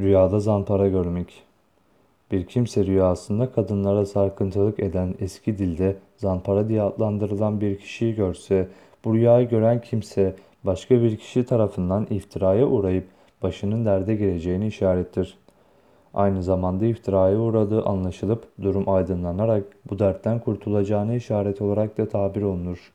Rüyada zampara görmek. Bir kimse rüyasında kadınlara sarkıntılık eden eski dilde zampara diye adlandırılan bir kişiyi görse, bu rüyayı gören kimse başka bir kişi tarafından iftiraya uğrayıp başının derde gireceğini işarettir. Aynı zamanda iftiraya uğradığı anlaşılıp durum aydınlanarak bu dertten kurtulacağını işaret olarak da tabir olunur.